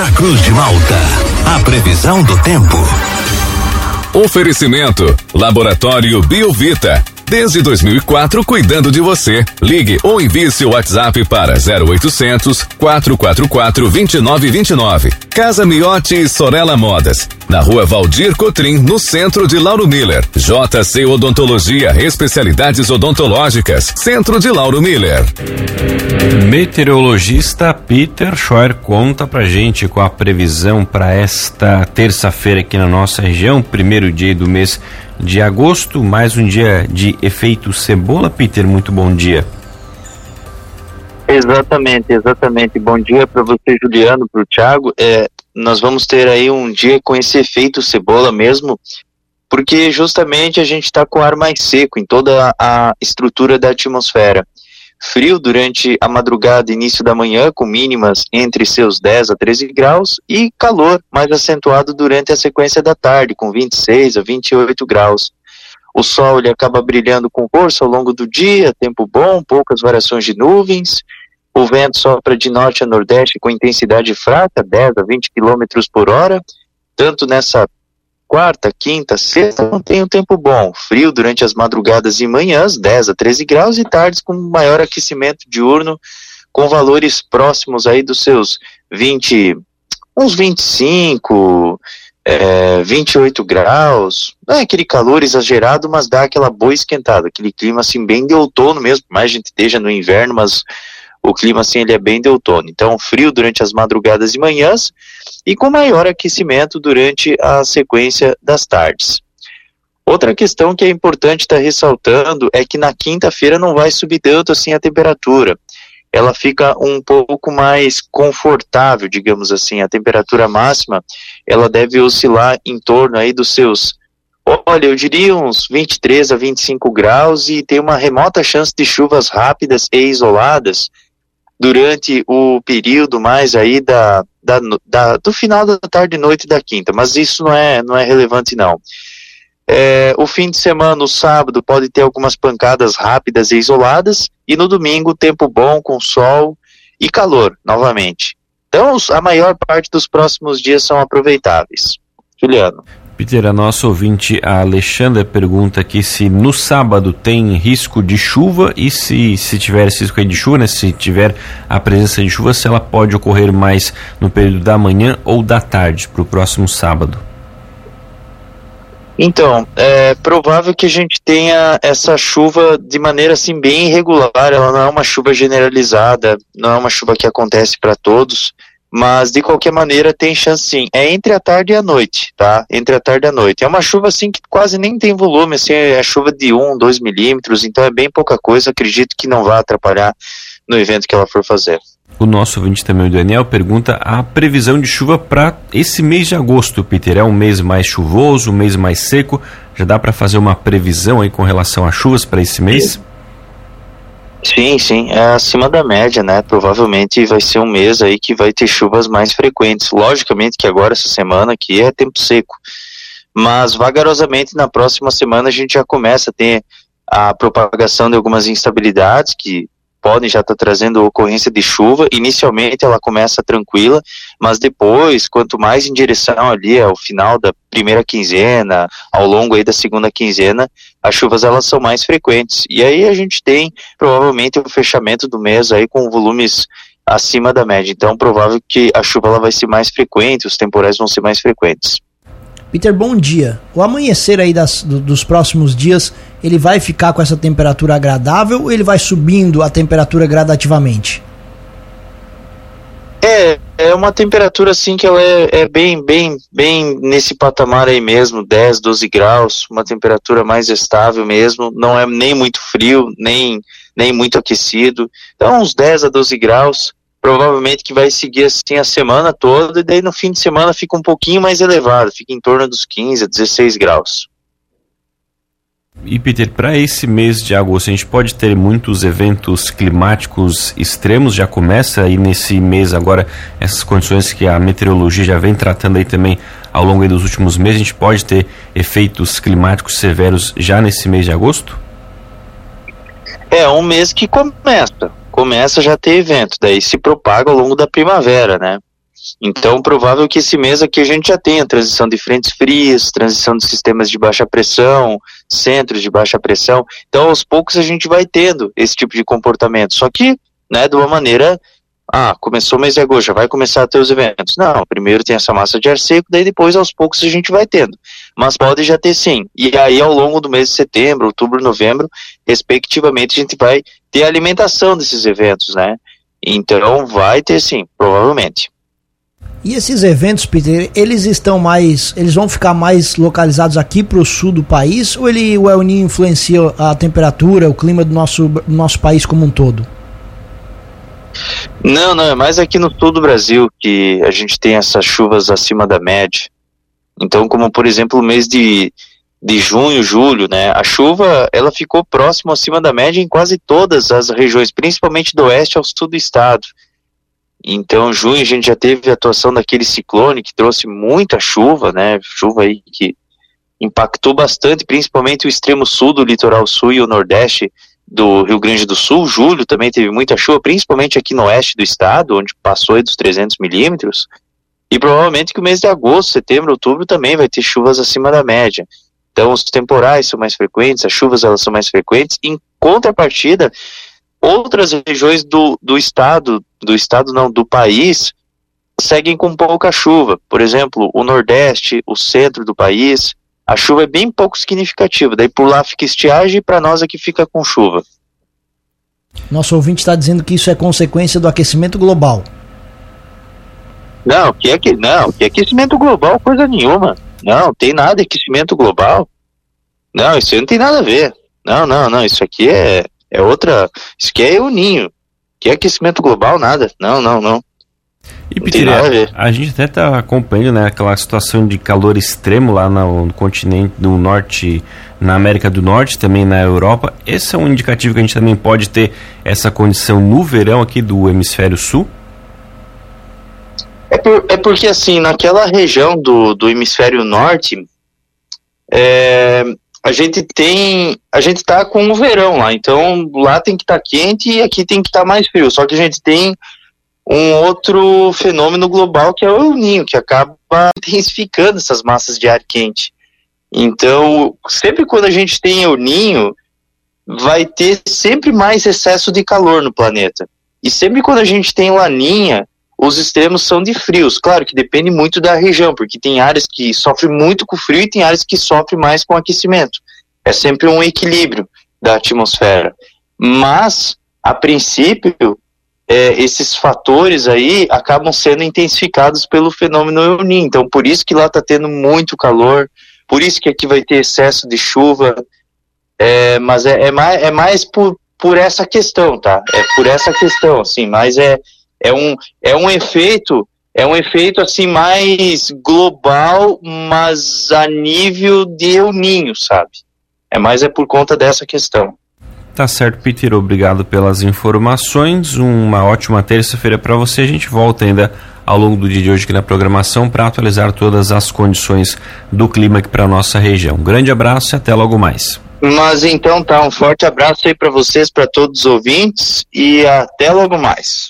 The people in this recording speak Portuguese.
na Cruz de Malta. A previsão do tempo. Oferecimento: Laboratório Biovita. Desde 2004, cuidando de você. Ligue ou envie seu WhatsApp para 0800 444 2929. Casa Miotti Sorella Modas. Na rua Valdir Cotrim, no centro de Lauro Miller. JC Odontologia, especialidades odontológicas. Centro de Lauro Miller. Meteorologista Peter Scheuer conta pra gente com a previsão para esta terça-feira aqui na nossa região, primeiro dia do mês de agosto, mais um dia de efeito cebola. Peter, muito bom dia. Exatamente, exatamente. Bom dia para você, Juliano, para o Thiago. É, nós vamos ter aí um dia com esse efeito cebola mesmo, porque justamente a gente está com ar mais seco em toda a estrutura da atmosfera. Frio durante a madrugada e início da manhã, com mínimas entre seus 10 a 13 graus, e calor mais acentuado durante a sequência da tarde, com 26 a 28 graus. O sol ele acaba brilhando com força ao longo do dia, tempo bom, poucas variações de nuvens. O vento sopra de norte a nordeste com intensidade fraca, 10 a 20 km por hora, tanto nessa quarta, quinta, sexta mantém um tempo bom, frio durante as madrugadas e manhãs, 10 a 13 graus, e tardes com maior aquecimento diurno, com valores próximos aí dos seus 20, uns 25, é, 28 graus, não é aquele calor exagerado, mas dá aquela boa esquentada, aquele clima assim bem de outono mesmo, mais a gente esteja no inverno, mas o clima assim ele é bem de outono. Então, frio durante as madrugadas e manhãs e com maior aquecimento durante a sequência das tardes. Outra questão que é importante estar tá ressaltando é que na quinta-feira não vai subir tanto assim a temperatura. Ela fica um pouco mais confortável, digamos assim. A temperatura máxima, ela deve oscilar em torno aí dos seus Olha, eu diria uns 23 a 25 graus e tem uma remota chance de chuvas rápidas e isoladas durante o período mais aí da, da, da, do final da tarde e noite da quinta, mas isso não é, não é relevante não. É, o fim de semana, o sábado, pode ter algumas pancadas rápidas e isoladas, e no domingo, tempo bom, com sol e calor, novamente. Então, a maior parte dos próximos dias são aproveitáveis. Juliano. Peter, a nossa ouvinte, a Alexandra, pergunta aqui se no sábado tem risco de chuva e se, se tiver esse risco de chuva, né, se tiver a presença de chuva, se ela pode ocorrer mais no período da manhã ou da tarde para o próximo sábado. Então, é provável que a gente tenha essa chuva de maneira assim bem irregular, ela não é uma chuva generalizada, não é uma chuva que acontece para todos. Mas de qualquer maneira tem chance sim. É entre a tarde e a noite, tá? Entre a tarde e a noite. É uma chuva assim que quase nem tem volume, assim, é chuva de 1, 2 milímetros, então é bem pouca coisa. Acredito que não vai atrapalhar no evento que ela for fazer. O nosso ouvinte também, o Daniel, pergunta a previsão de chuva para esse mês de agosto, Peter. É um mês mais chuvoso, um mês mais seco? Já dá para fazer uma previsão aí com relação a chuvas para esse mês? Sim, sim, é acima da média, né? Provavelmente vai ser um mês aí que vai ter chuvas mais frequentes. Logicamente que agora essa semana aqui é tempo seco, mas vagarosamente na próxima semana a gente já começa a ter a propagação de algumas instabilidades que podem já estar tá trazendo ocorrência de chuva. Inicialmente ela começa tranquila, mas depois, quanto mais em direção ali ao final da primeira quinzena, ao longo aí da segunda quinzena, as chuvas elas são mais frequentes. E aí a gente tem provavelmente o fechamento do mês aí com volumes acima da média. Então, provável que a chuva ela vai ser mais frequente, os temporais vão ser mais frequentes. Peter, bom dia. O amanhecer aí das, do, dos próximos dias, ele vai ficar com essa temperatura agradável ou ele vai subindo a temperatura gradativamente? É, é uma temperatura assim que ela é, é, bem, bem, bem nesse patamar aí mesmo, 10, 12 graus, uma temperatura mais estável mesmo, não é nem muito frio, nem, nem muito aquecido, então uns 10 a 12 graus, provavelmente que vai seguir assim a semana toda, e daí no fim de semana fica um pouquinho mais elevado, fica em torno dos 15 a 16 graus. E Peter, para esse mês de agosto, a gente pode ter muitos eventos climáticos extremos, já começa aí nesse mês agora, essas condições que a meteorologia já vem tratando aí também ao longo dos últimos meses, a gente pode ter efeitos climáticos severos já nesse mês de agosto? É um mês que começa, começa já a ter evento, daí se propaga ao longo da primavera, né? Então, provável que esse mês aqui a gente já tenha transição de frentes frias, transição de sistemas de baixa pressão, centros de baixa pressão. Então, aos poucos a gente vai tendo esse tipo de comportamento. Só que, né, de uma maneira ah, começou o mês de agosto, já vai começar a ter os eventos. Não, primeiro tem essa massa de ar seco, daí depois aos poucos a gente vai tendo. Mas pode já ter sim. E aí ao longo do mês de setembro, outubro, novembro, respectivamente, a gente vai ter alimentação desses eventos, né? Então vai ter sim, provavelmente. E esses eventos, Peter, eles estão mais, eles vão ficar mais localizados aqui para o sul do país ou ele, o El Niño influencia a temperatura, o clima do nosso, do nosso país como um todo? Não, não, é mais aqui no sul do Brasil que a gente tem essas chuvas acima da média. Então, como por exemplo o mês de, de junho, julho, né, a chuva ela ficou próximo acima da média em quase todas as regiões, principalmente do oeste ao sul do estado. Então, junho a gente já teve a atuação daquele ciclone que trouxe muita chuva, né, chuva aí que impactou bastante, principalmente o extremo sul do litoral sul e o nordeste do Rio Grande do Sul, julho também teve muita chuva, principalmente aqui no oeste do estado, onde passou dos 300 milímetros, e provavelmente que o mês de agosto, setembro, outubro também vai ter chuvas acima da média. Então os temporais são mais frequentes, as chuvas elas são mais frequentes, em contrapartida, outras regiões do, do estado, do estado não, do país, seguem com pouca chuva. Por exemplo, o nordeste, o centro do país, a chuva é bem pouco significativa. Daí por lá fica estiagem e para nós aqui fica com chuva. Nosso ouvinte está dizendo que isso é consequência do aquecimento global. Não, que é que não, que aquecimento global coisa nenhuma. Não, tem nada aquecimento global. Não, isso aí não tem nada a ver. Não, não, não, isso aqui é é outra, isso aqui é o ninho. Que é aquecimento global nada. Não, não, não. E Peter, a, a, gente até está acompanhando né, aquela situação de calor extremo lá no, no, continente do norte, na América do Norte, também na Europa. Esse é um indicativo que a gente também pode ter essa condição no verão aqui do hemisfério sul? É, por, é porque assim, naquela região do, do hemisfério norte, é, a gente tem, a gente tá com o verão lá, então lá tem que estar tá quente e aqui tem que estar tá mais frio. Só que a gente tem um outro fenômeno global que é o El Ninho, que acaba intensificando essas massas de ar quente. Então, sempre quando a gente tem El Ninho, vai ter sempre mais excesso de calor no planeta. E sempre quando a gente tem Laninha, os extremos são de frios. Claro que depende muito da região, porque tem áreas que sofrem muito com frio e tem áreas que sofrem mais com aquecimento. É sempre um equilíbrio da atmosfera. Mas, a princípio, é, esses fatores aí acabam sendo intensificados pelo fenômeno El Niño. Então, por isso que lá está tendo muito calor, por isso que aqui vai ter excesso de chuva, é, mas é, é, mais, é mais por, por essa questão, tá? É por essa questão, assim, mas é, é, um, é um efeito, é um efeito assim mais global, mas a nível de El Ninho, sabe? É mais é por conta dessa questão. Tá certo, Peter. Obrigado pelas informações. Uma ótima terça-feira para você. A gente volta ainda ao longo do dia de hoje aqui na programação para atualizar todas as condições do clima aqui para nossa região. Um grande abraço e até logo mais. Mas então tá, um forte abraço aí para vocês, para todos os ouvintes e até logo mais.